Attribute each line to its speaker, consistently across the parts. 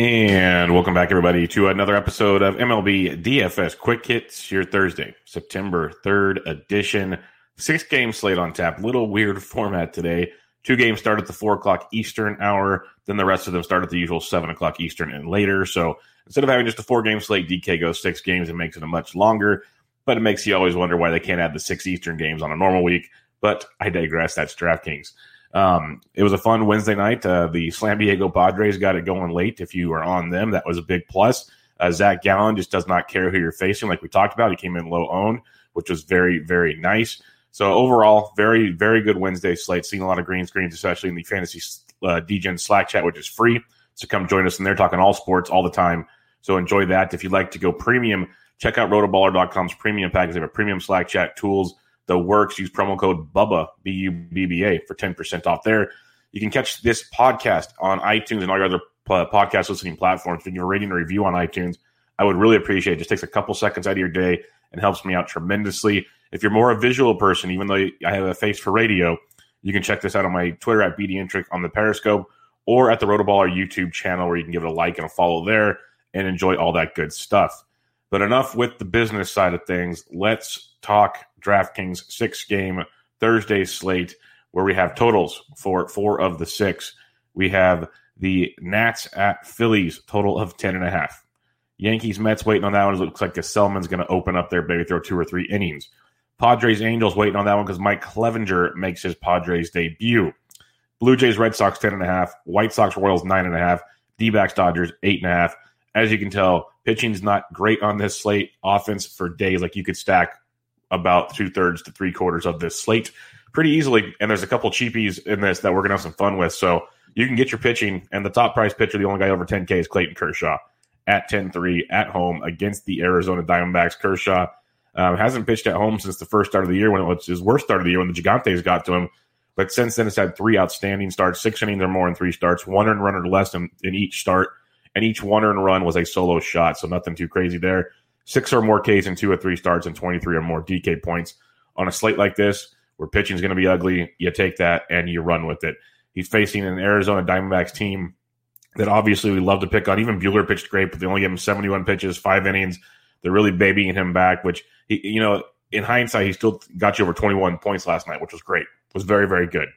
Speaker 1: And welcome back, everybody, to another episode of MLB DFS Quick Hits, your Thursday, September 3rd edition. Six game slate on tap. Little weird format today. Two games start at the four o'clock Eastern hour, then the rest of them start at the usual seven o'clock Eastern and later. So instead of having just a four game slate, DK goes six games and makes it a much longer, but it makes you always wonder why they can't add the six Eastern games on a normal week. But I digress. That's DraftKings. Um, it was a fun Wednesday night. Uh, the San Diego Padres got it going late. If you were on them, that was a big plus. Uh, Zach Gallen just does not care who you're facing, like we talked about. He came in low owned, which was very, very nice. So overall, very, very good Wednesday slate. Seeing a lot of green screens, especially in the fantasy uh, DGen Slack chat, which is free. So come join us, and they're talking all sports all the time. So enjoy that. If you'd like to go premium, check out rotoballer.com's premium package. They have a premium Slack chat tools the works. Use promo code BUBBA, B U B B A, for 10% off there. You can catch this podcast on iTunes and all your other podcast listening platforms. If you give a rating or review on iTunes, I would really appreciate it. it. Just takes a couple seconds out of your day and helps me out tremendously. If you're more a visual person, even though I have a face for radio, you can check this out on my Twitter at BDintric on the Periscope or at the Rotoballer YouTube channel where you can give it a like and a follow there and enjoy all that good stuff. But enough with the business side of things. Let's talk DraftKings six game Thursday slate where we have totals for four of the six. We have the Nats at Phillies, total of 10.5. Yankees Mets waiting on that one. It looks like Gsellman's going to open up there, maybe throw two or three innings. Padres Angels waiting on that one because Mike Clevinger makes his Padres debut. Blue Jays Red Sox 10.5. White Sox Royals 9.5. D backs Dodgers 8.5. As you can tell, pitching's not great on this slate. Offense for days, like you could stack about two thirds to three quarters of this slate pretty easily. And there's a couple cheapies in this that we're going to have some fun with. So you can get your pitching. And the top price pitcher, the only guy over 10K, is Clayton Kershaw at 10 3 at home against the Arizona Diamondbacks. Kershaw um, hasn't pitched at home since the first start of the year when it was his worst start of the year when the Gigantes got to him. But since then, it's had three outstanding starts, six innings or more in three starts, one earned run or less in, in each start. And each one earned run was a solo shot. So nothing too crazy there six or more Ks and two or three starts and 23 or more DK points on a slate like this where pitching is going to be ugly. You take that and you run with it. He's facing an Arizona Diamondbacks team that obviously we love to pick on. Even Buehler pitched great, but they only gave him 71 pitches, five innings. They're really babying him back, which, he, you know, in hindsight, he still got you over 21 points last night, which was great. It was very, very good.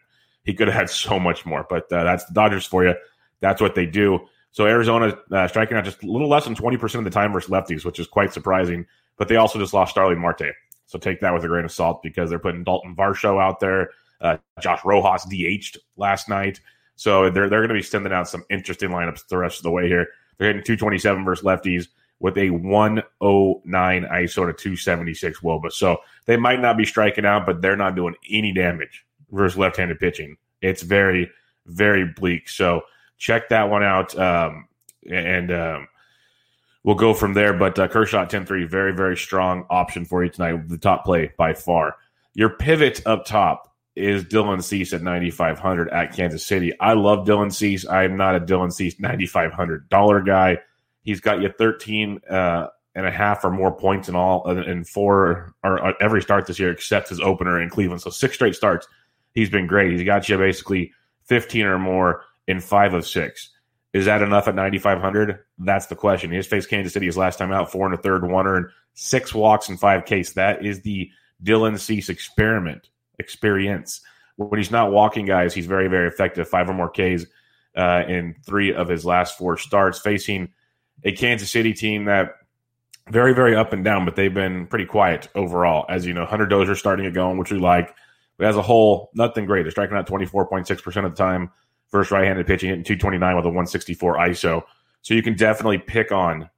Speaker 1: He could have had so much more, but uh, that's the Dodgers for you. That's what they do. So Arizona uh, striking out just a little less than 20% of the time versus lefties, which is quite surprising. But they also just lost Starling Marte. So take that with a grain of salt because they're putting Dalton Varsho out there. Uh, Josh Rojas DH'd last night. So they're, they're going to be sending out some interesting lineups the rest of the way here. They're hitting 227 versus lefties with a 109 ISO to 276 Woba. So they might not be striking out, but they're not doing any damage versus left handed pitching. It's very, very bleak. So check that one out. Um, and um, we'll go from there. But uh, Kershaw 10 3, very, very strong option for you tonight. The top play by far. Your pivot up top is Dylan Cease at 9,500 at Kansas City. I love Dylan Cease. I am not a Dylan Cease $9,500 guy. He's got you 13 uh, and a half or more points in all in four or uh, every start this year except his opener in Cleveland. So six straight starts. He's been great. He's got you basically 15 or more in five of six. Is that enough at 9,500? That's the question. He has faced Kansas City his last time out, four and a third, one earned, six walks and five Ks. That is the Dylan Cease experiment experience. When he's not walking guys, he's very, very effective. Five or more Ks uh, in three of his last four starts, facing a Kansas City team that very, very up and down, but they've been pretty quiet overall. As you know, Hunter Dozier starting it going, which we like. But as a whole, nothing great. They're striking out 24.6% of the time versus right-handed pitching, hitting 229 with a 164 ISO. So you can definitely pick on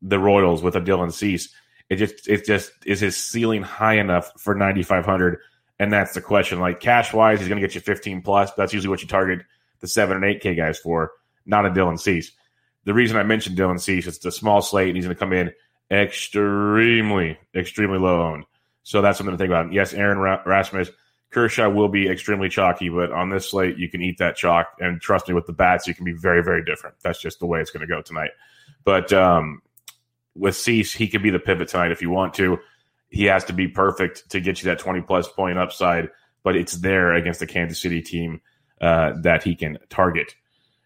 Speaker 1: the Royals with a Dylan Cease. It just it just is his ceiling high enough for 9500 and that's the question. Like cash wise he's going to get you 15 plus. That's usually what you target the 7 and 8k guys for not a Dylan Cease. The reason I mentioned Dylan Cease is it's a small slate and he's going to come in extremely extremely low owned. So that's something to think about. Yes Aaron Rasmus Kershaw will be extremely chalky, but on this slate, you can eat that chalk. And trust me, with the bats, you can be very, very different. That's just the way it's going to go tonight. But um, with Cease, he can be the pivot tonight if you want to. He has to be perfect to get you that 20 plus point upside, but it's there against the Kansas City team uh, that he can target.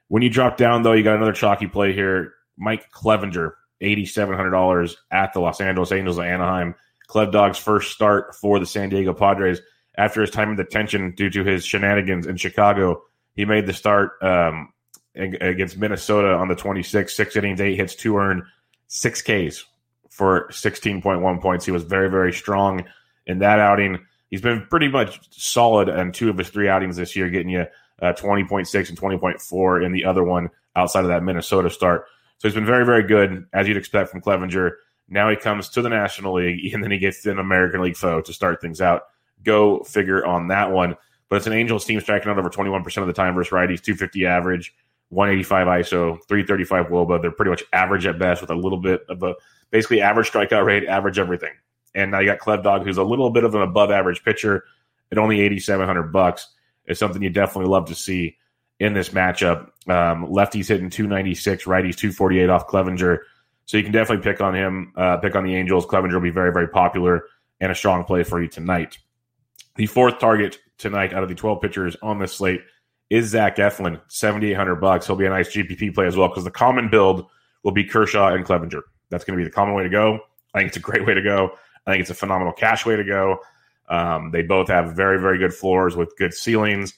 Speaker 1: When you drop down, though, you got another chalky play here. Mike Clevinger, $8,700 at the Los Angeles Angels of Anaheim. Clev Dog's first start for the San Diego Padres after his time in detention due to his shenanigans in Chicago. He made the start um, against Minnesota on the 26th, six innings, eight hits, two earned, six Ks for 16.1 points. He was very, very strong in that outing. He's been pretty much solid in two of his three outings this year, getting you uh, 20.6 and 20.4 in the other one outside of that Minnesota start. So he's been very, very good, as you'd expect from Clevinger. Now he comes to the National League, and then he gets an American League foe to start things out. Go figure on that one. But it's an Angels team striking out over 21% of the time versus righties, 250 average, 185 ISO, 335 WOBA. They're pretty much average at best with a little bit of a basically average strikeout rate, average everything. And now you got Clev Dog, who's a little bit of an above average pitcher at only 8,700 bucks. It's something you definitely love to see in this matchup. Um, lefties hitting 296, righties 248 off Clevinger. So you can definitely pick on him, uh, pick on the Angels. Clevinger will be very, very popular and a strong play for you tonight. The fourth target tonight out of the 12 pitchers on this slate is Zach Eflin, 7,800 bucks. He'll be a nice GPP play as well because the common build will be Kershaw and Clevinger. That's going to be the common way to go. I think it's a great way to go. I think it's a phenomenal cash way to go. Um, they both have very, very good floors with good ceilings.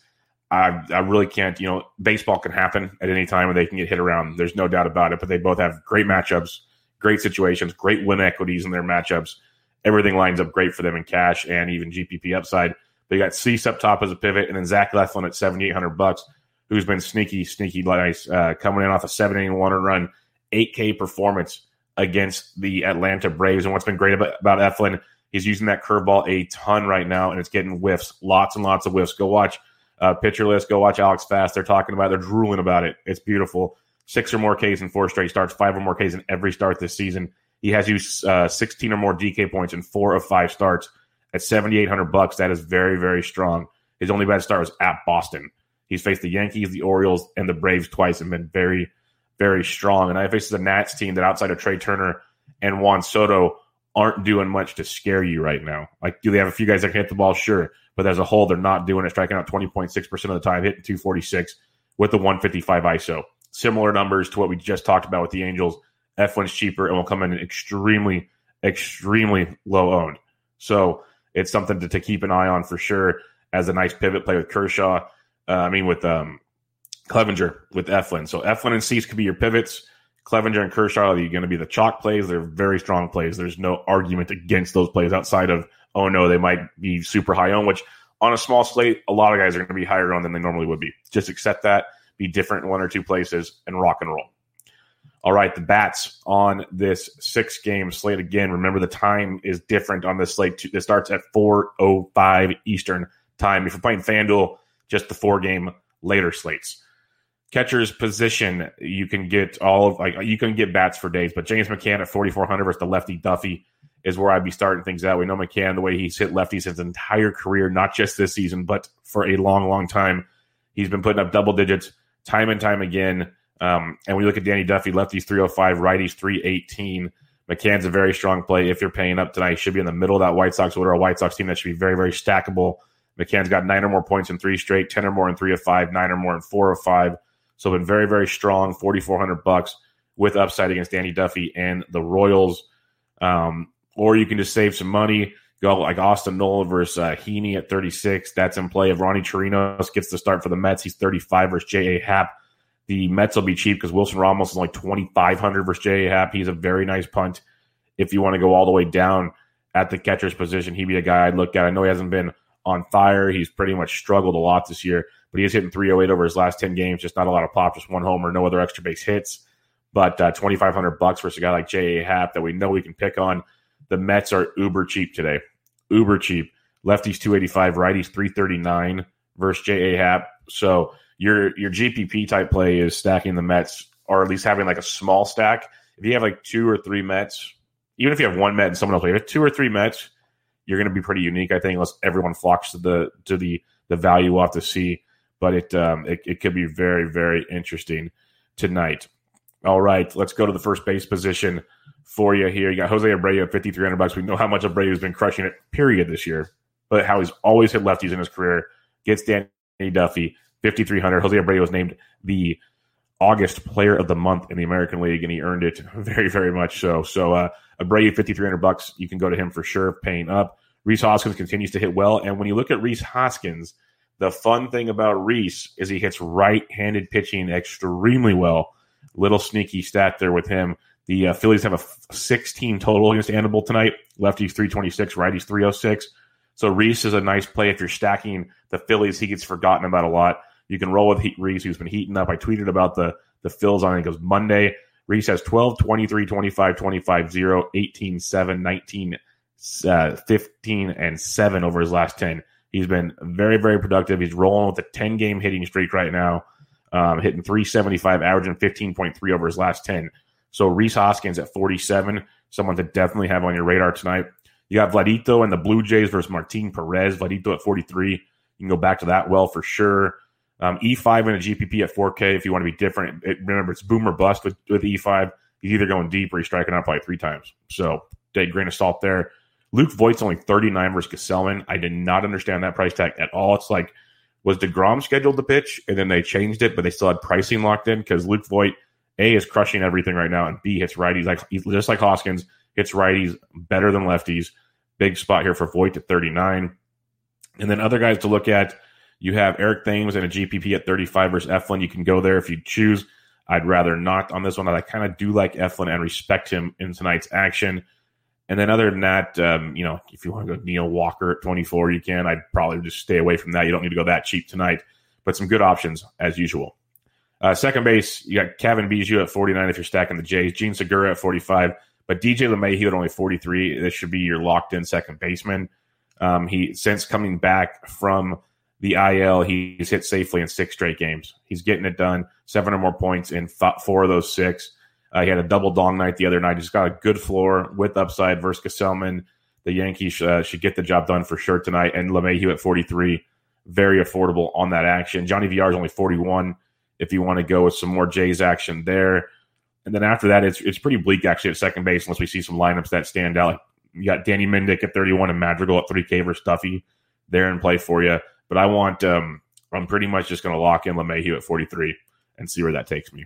Speaker 1: I, I really can't, you know, baseball can happen at any time and they can get hit around. There's no doubt about it. But they both have great matchups, great situations, great win equities in their matchups. Everything lines up great for them in cash and even GPP upside. They got Cease up top as a pivot, and then Zach Eflin at seventy eight hundred bucks, who's been sneaky, sneaky nice, uh, coming in off a seven inning one run, eight K performance against the Atlanta Braves. And what's been great about, about Eflin, he's using that curveball a ton right now, and it's getting whiffs, lots and lots of whiffs. Go watch uh, pitcher list. Go watch Alex Fast. They're talking about. It. They're drooling about it. It's beautiful. Six or more Ks in four straight starts. Five or more Ks in every start this season. He has used uh, 16 or more DK points in four of five starts at 7,800 bucks. That is very very strong. His only bad start was at Boston. He's faced the Yankees, the Orioles, and the Braves twice and been very very strong. And I faces a Nats team that outside of Trea Turner and Juan Soto aren't doing much to scare you right now. Like, do they have a few guys that can hit the ball? Sure. But as a whole, they're not doing it, striking out 20.6% of the time, hitting 246 with the 155 ISO. Similar numbers to what we just talked about with the Angels. Eflin's cheaper and will come in extremely, extremely low owned. So it's something to, to keep an eye on for sure as a nice pivot play with Kershaw. Uh, I mean, with um, Clevinger, with Eflin. So Eflin and Cease could be your pivots. Clevinger and Kershaw are going to be the chalk plays. They're very strong plays. There's no argument against those plays outside of oh no, they might be super high on, which on a small slate, a lot of guys are going to be higher on than they normally would be. Just accept that, be different in one or two places, and rock and roll. All right, the bats on this six game slate again. Remember, the time is different on this slate. It starts at 4.05 Eastern time. If you're playing FanDuel, just the four game later slates. Catcher's position, you can get all of like you can get bats for days, but James McCann at 4,400 versus the lefty Duffy is where I'd be starting things out. We know McCann, the way he's hit lefties his entire career, not just this season, but for a long, long time. He's been putting up double digits time and time again. Um, and we look at Danny Duffy, lefties 305, righties 318. McCann's a very strong play. If you're paying up tonight, should be in the middle of that White Sox order, a White Sox team that should be very, very stackable. McCann's got nine or more points in three straight, 10 or more in three of five, nine or more in four of five. So been very, very strong, 4,400 bucks with upside against Danny Duffy and the Royals. Um, or you can just save some money. Go like Austin Nola versus uh, Heaney at 36. That's in play. If Ronnie Chirinos gets the start for the Mets, he's 35 versus J.A. Happ. The Mets will be cheap because Wilson Ramos is like 2,500 versus J.A. Happ. He's a very nice punt. If you want to go all the way down at the catcher's position, he'd be a guy I'd look at. I know he hasn't been on fire. He's pretty much struggled a lot this year, but he is hitting 308 over his last 10 games. Just not a lot of pop, just one homer, no other extra base hits. But uh, 2,500 bucks versus a guy like J.A. Happ that we know we can pick on. The Mets are uber cheap today. Uber cheap. Lefties 285, righties 339 versus J.A. Happ. So your your GPP type play is stacking the Mets, or at least having like a small stack. If you have like two or three Mets, even if you have one Met and someone else, if two or three Mets, you're going to be pretty unique, I think, unless everyone flocks to the to the the value off the sea. But it, um, it it could be very very interesting tonight. All right, let's go to the first base position for you here. You got Jose Abreu at 5,300 bucks. We know how much Abreu has been crushing it, period, this year, but how he's always hit lefties in his career. Gets Danny Duffy, 5,300. Jose Abreu was named the August Player of the Month in the American League, and he earned it very, very much so. So uh, Abreu, fifty three hundred bucks, you can go to him for sure, paying up. Rhys Hoskins continues to hit well, and when you look at Rhys Hoskins, the fun thing about Rhys is he hits right-handed pitching extremely well. Little sneaky stat there with him. The uh, Phillies have a 16 total against Anibal tonight. Lefties 326, righties 306. So Rhys is a nice play if you're stacking the Phillies. He gets forgotten about a lot. You can roll with Heat Rhys, who's been heating up. I tweeted about the the Phils on it. It goes Monday. Rhys has 12, 23, 25, 25, 0, 18, 7, 19, uh, 15, and 7 over his last 10. He's been very, very productive. He's rolling with a 10 game hitting streak right now, um, hitting 375, averaging 15.3 over his last 10. So Rhys Hoskins at 47, someone to definitely have on your radar tonight. You got Vladito and the Blue Jays versus Martin Perez. Vladito at 43. You can go back to that well for sure. Um, E5 and a GPP at 4K if you want to be different. It, remember, it's boomer bust with, with E5. He's either going deep or he's striking out probably three times. So, take grain of salt there. Luke Voit's only 39 versus Gsellman. I did not understand that price tag at all. It's like, was DeGrom scheduled to pitch and then they changed it, but they still had pricing locked in because Luke Voit, A, is crushing everything right now, and B, hits righties like just like Hoskins, hits righties better than lefties. Big spot here for Voit at 39. And then other guys to look at, you have Eric Thames and a GPP at 35 versus Eflin. You can go there if you choose. I'd rather not on this one. I kind of do like Eflin and respect him in tonight's action. And then other than that, um, you know, if you want to go Neil Walker at 24, you can. I'd probably just stay away from that. You don't need to go that cheap tonight, but some good options as usual. Uh, second base, you got Cavan Biggio at 49 if you're stacking the Jays. Jean Segura at 45. But DJ LeMahieu at only 43. This should be your locked in second baseman. Um, he since coming back from the IL, he's hit safely in six straight games. He's getting it done. Seven or more points in four of those six. Uh, he had a double dong night the other night. He's got a good floor with upside versus Gsellman. The Yankees uh, should get the job done for sure tonight. And LeMahieu at 43, very affordable on that action. Johnny VR is only 41 if you want to go with some more Jays action there. And then after that, it's it's pretty bleak actually at second base unless we see some lineups that stand out. You got Danny Mendick at 31 and Madrigal at 3K versus Duffy there in play for you. But I want, um, I'm pretty much just going to lock in LeMahieu at 43 and see where that takes me.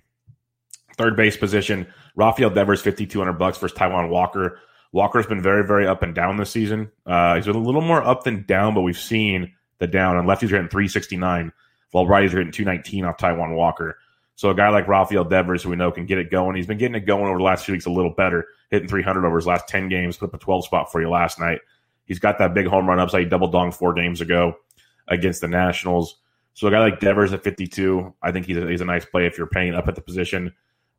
Speaker 1: Third base position, Rafael Devers, 5,200 bucks versus Taijuan Walker. Walker's been very, very up and down this season. Uh, he's been a little more up than down, but we've seen the down. And lefties are hitting 369, while righties are hitting 219 off Taijuan Walker. So a guy like Rafael Devers, who we know can get it going, he's been getting it going over the last few weeks a little better, hitting 300 over his last 10 games, put up a 12 spot for you last night. He's got that big home run upside. Double dong four games ago against the Nationals. So a guy like Devers at 52, I think he's a, he's a nice play if you're paying up at the position.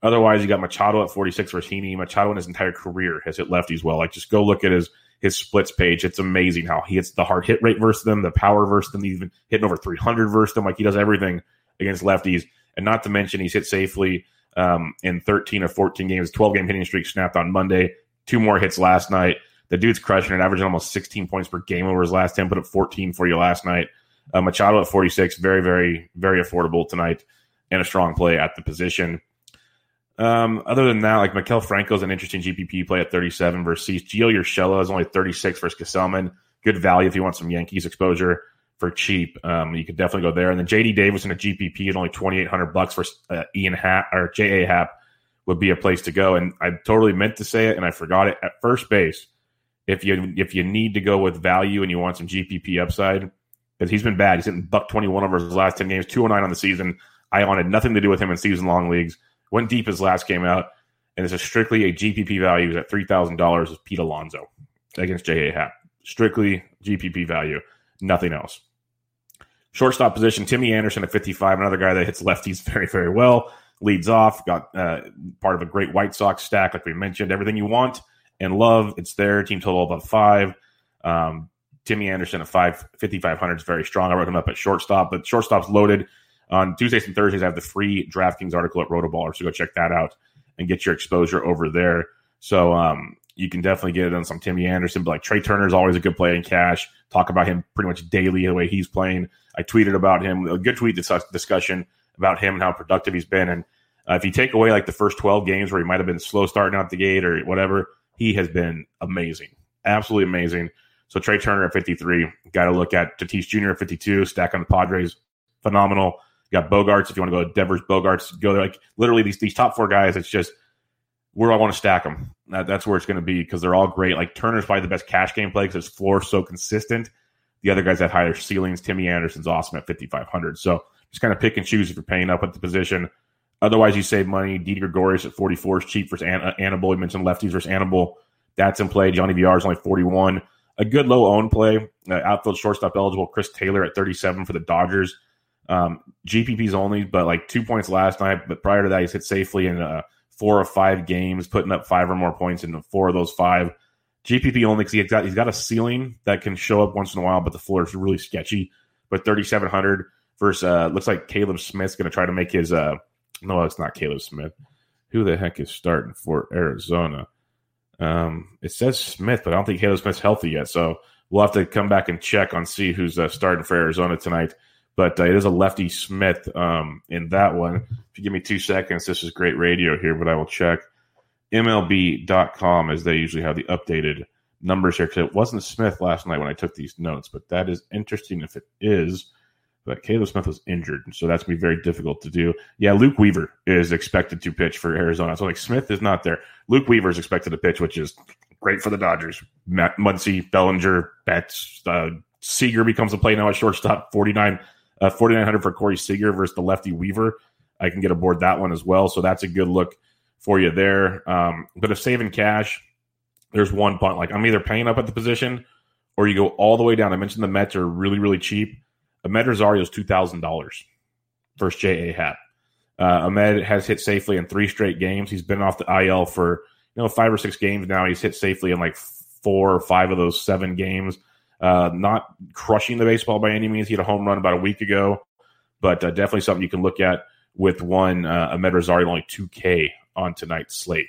Speaker 1: Otherwise, you got Machado at 46 versus Heaney. Machado in his entire career has hit lefties well. Like just go look at his his splits page. It's amazing how he hits the hard hit rate versus them, the power versus them, even hitting over 300 versus them. Like he does everything against lefties. And not to mention, he's hit safely um, in 13 or 14 games. 12 game hitting streak snapped on Monday. Two more hits last night. The dude's crushing it, averaging almost 16 points per game over his last 10. Put up 14 for you last night. Uh, Machado at 46, very, very, very affordable tonight, and a strong play at the position. Um, other than that, like Maikel Franco is an interesting GPP play at 37 versus Gio Urshela is only 36 versus Gsellman. Good value if you want some Yankees exposure for cheap. Um, you could definitely go there. And then JD Davis in a GPP at only 2,800 bucks for uh, Ian Happ or JA Happ would be a place to go. And I totally meant to say it and I forgot it at first base. If you if you need to go with value and you want some GPP upside, because he's been bad. He's hitting buck 21 over his last 10 games, 209 on the season. I wanted nothing to do with him in season long leagues. Went deep his last game out, and this is strictly a GPP value at $3,000 is Pete Alonso against J.A. Happ. Strictly GPP value, nothing else. Shortstop position, Timmy Anderson at 55, another guy that hits lefties very, very well. Leads off, got uh, part of a great White Sox stack, like we mentioned. Everything you want and love, it's there. Team total above five. Um, Timmy Anderson at five fifty five hundred is very strong. I wrote him up at shortstop, but shortstop's loaded. On Tuesdays and Thursdays, I have the free DraftKings article at Rotoballer, so go check that out and get your exposure over there. So um, you can definitely get it on some Timmy Anderson, but like Trea Turner is always a good play in cash. Talk about him pretty much daily the way he's playing. I tweeted about him, a good tweet discussion about him and how productive he's been. And uh, if you take away like the first 12 games where he might have been slow starting out the gate or whatever, he has been amazing, absolutely amazing. So Trea Turner at 53, got to look at Tatis Jr. at 52, stack on the Padres, phenomenal. You got Bogaerts if you want to go to Devers, Bogaerts, go there. Like literally these these top four guys. It's just where I want to stack them. That, that's where it's going to be because they're all great. Like Turner's probably the best cash game play because his floor is so consistent. The other guys have higher ceilings. Timmy Anderson's awesome at 5,500. So just kind of pick and choose if you're paying up at the position. Otherwise, you save money. Didi Gregorius at 44 is cheap versus An- uh, Anibal. You mentioned lefties versus Anibal. That's in play. Johnny VR is only 41. A good low own play. Uh, outfield shortstop eligible. Chris Taylor at 37 for the Dodgers. Um, GPP's only, but like two points last night. But prior to that, he's hit safely in uh, four or five games, putting up five or more points in four of those five. GPP only because he's got he's got a ceiling that can show up once in a while, but the floor is really sketchy. But 3,700 versus uh, looks like Caleb Smith's going to try to make his. Uh, no, it's not Caleb Smith. Who the heck is starting for Arizona? Um, it says Smith, but I don't think Caleb Smith's healthy yet. So we'll have to come back and check on see who's uh, starting for Arizona tonight. But uh, it is a lefty Smith um, in that one. If you give me two seconds, this is great radio here, but I will check MLB.com as they usually have the updated numbers here. Because it wasn't Smith last night when I took these notes, but that is interesting if it is. But Caleb Smith was injured, so that's to be very difficult to do. Yeah, Luke Weaver is expected to pitch for Arizona. So, like, Smith is not there. Luke Weaver is expected to pitch, which is great for the Dodgers. Matt Muncy, Bellinger, Betts, uh, Seager becomes a play now at shortstop, 49 uh, 4900 for Corey Seager versus the lefty Weaver. I can get aboard that one as well. So that's a good look for you there. Um, but if saving cash, there's one punt. Like I'm either paying up at the position or you go all the way down. I mentioned the Mets are really, really cheap. Amed Rosario is $2,000 versus J.A. Happ. Uh, Amed has hit safely in three straight games. He's been off the IL for you know five or six games now. He's hit safely in like four or five of those seven games. Uh, not crushing the baseball by any means. He had a home run about a week ago, but uh, definitely something you can look at with one uh, Amed Rosario only 2K on tonight's slate.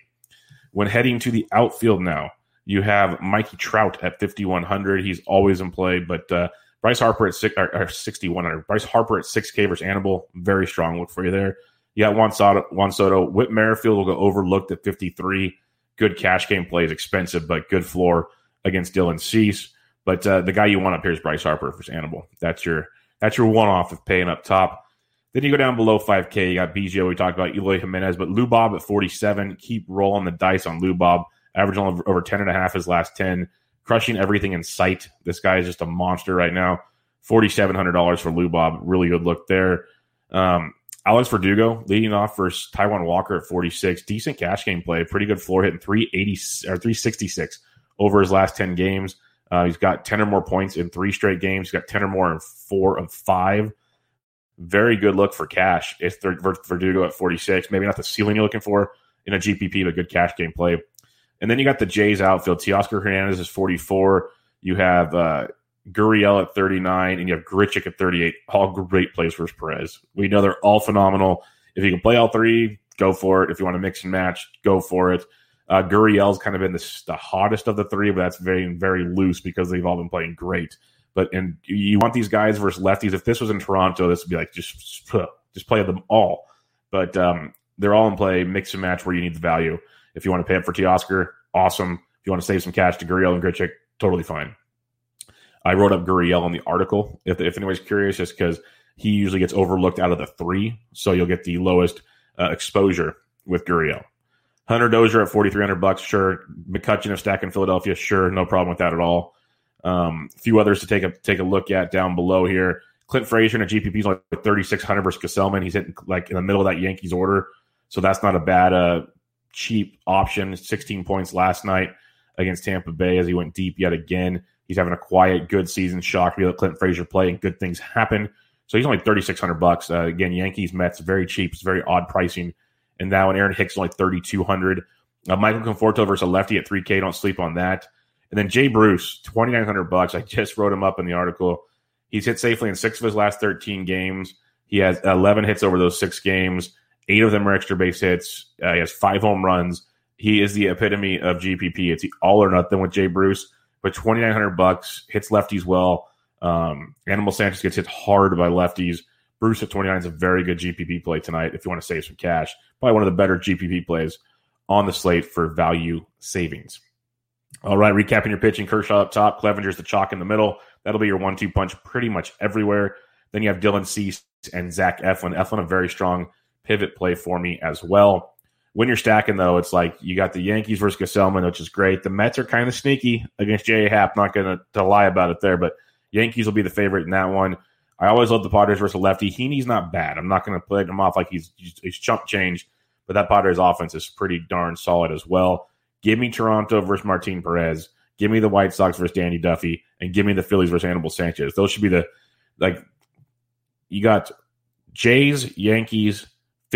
Speaker 1: When heading to the outfield now, you have Mikey Trout at 5,100. He's always in play, but uh, Bryce Harper at six, or, or 6,100. Bryce Harper at 6K versus Anibal. Very strong look for you there. You got Juan Soto. Juan Soto. Whit Merrifield will go overlooked at 53. Good cash game plays, expensive, but good floor against Dylan Cease. But uh, the guy you want up here is Bryce Harper versus Anibal. That's your that's your one off of paying up top. Then you go down below 5K. You got BGO. We talked about Eloy Jimenez, but Lou Bob at 47. Keep rolling the dice on Lou Bob. Average over 10 and a half his last 10. Crushing everything in sight. This guy is just a monster right now. $4,700 for Lou Bob. Really good look there. Um, Alex Verdugo leading off versus Taijuan Walker at 46. Decent cash game play. Pretty good floor hitting 380 or 366 over his last 10 games. Uh, he's got 10 or more points in three straight games. He's got 10 or more in four of five. Very good look for cash. If Verdugo at 46, maybe not the ceiling you're looking for in a GPP, but good cash game play. And then you got the Jays outfield. Teoscar Hernandez is 44. You have uh, Gurriel at 39, and you have Grichuk at 38. All great plays for Perez. We know they're all phenomenal. If you can play all three, go for it. If you want to mix and match, go for it. Uh, Gurriel's kind of been the, the hottest of the three, but that's very very loose because they've all been playing great. But and you want these guys versus lefties. If this was in Toronto, this would be like just just play them all. But um, they're all in play, mix and match where you need the value. If you want to pay up for Teoscar, awesome. If you want to save some cash to Gurriel and Grichuk, totally fine. I wrote up Gurriel in the article. If, if anybody's curious, just because he usually gets overlooked out of the three, so you'll get the lowest uh, exposure with Gurriel. Hunter Dozier at 4,300 bucks, sure. McCutchen of Stack in Philadelphia, sure. No problem with that at all. Um, a few others to take a take a look at down below here. Clint Frazier in a GPP is like 3,600 versus Gsellman. He's hitting like in the middle of that Yankees order. So that's not a bad, uh, cheap option. 16 points last night against Tampa Bay as he went deep yet again. He's having a quiet, good season. Shock me let Clint Frazier play and good things happen. So he's only 3,600 bucks. Uh, again, Yankees, Mets, very cheap. It's very odd pricing and now, one. Aaron Hicks only 3,200. Uh, Michael Conforto versus a lefty at 3K. Don't sleep on that. And then Jay Bruce, 2,900 bucks. I just wrote him up in the article. He's hit safely in six of his last 13 games. He has 11 hits over those six games. Eight of them are extra base hits. Uh, he has five home runs. He is the epitome of GPP. It's the all or nothing with Jay Bruce. But 2,900 bucks hits lefties well. Um, Anibal Sanchez gets hit hard by lefties. Bruce at 29 is a very good GPP play tonight if you want to save some cash. Probably one of the better GPP plays on the slate for value savings. All right, recapping your pitching Kershaw up top, Clevinger's the chalk in the middle. That'll be your one two punch pretty much everywhere. Then you have Dylan Cease and Zach Eflin. Eflin, a very strong pivot play for me as well. When you're stacking, though, it's like you got the Yankees versus Gsellman, which is great. The Mets are kind of sneaky against J.A. Happ. Not going to lie about it there, but Yankees will be the favorite in that one. I always love the Padres versus lefty. Heaney's not bad. I'm not going to play him off like he's he's chump change, but that Padres offense is pretty darn solid as well. Give me Toronto versus Martin Perez. Give me the White Sox versus Danny Duffy, and give me the Phillies versus Anibal Sanchez. Those should be the like. You got Jays, Yankees,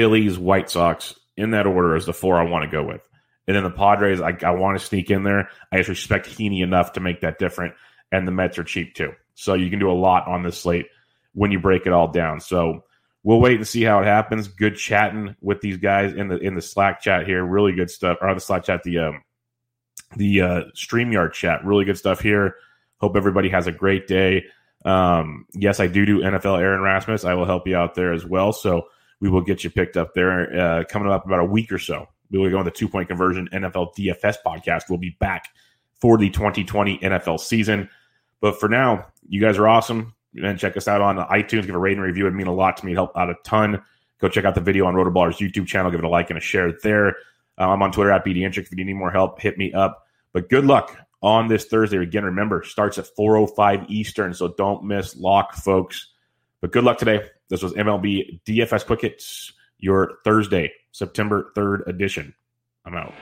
Speaker 1: Phillies, White Sox in that order is the four I want to go with. And then the Padres, I, I want to sneak in there. I just respect Heaney enough to make that different. And the Mets are cheap too. So you can do a lot on this slate when you break it all down. So we'll wait and see how it happens. Good chatting with these guys in the in the Slack chat here. Really good stuff. Or the Slack chat, the um the uh StreamYard chat. Really good stuff here. Hope everybody has a great day. Um, yes, I do do NFL Aaron Rasmus. I will help you out there as well. So we will get you picked up there uh, coming up about a week or so. We will go on the two point conversion NFL DFS podcast. We'll be back for the 2020 NFL season. But for now, you guys are awesome. And check us out on iTunes. Give a rating review. It'd mean a lot to me. Help out a ton. Go check out the video on Rotoballer's YouTube channel. Give it a like and a share there. Uh, I'm on Twitter at BDintric. If you need more help, hit me up. But good luck on this Thursday. Again, remember, starts at 4.05 Eastern, so don't miss lock, folks. But good luck today. This was MLB DFS Quick Hits, your Thursday, September 3rd edition. I'm out.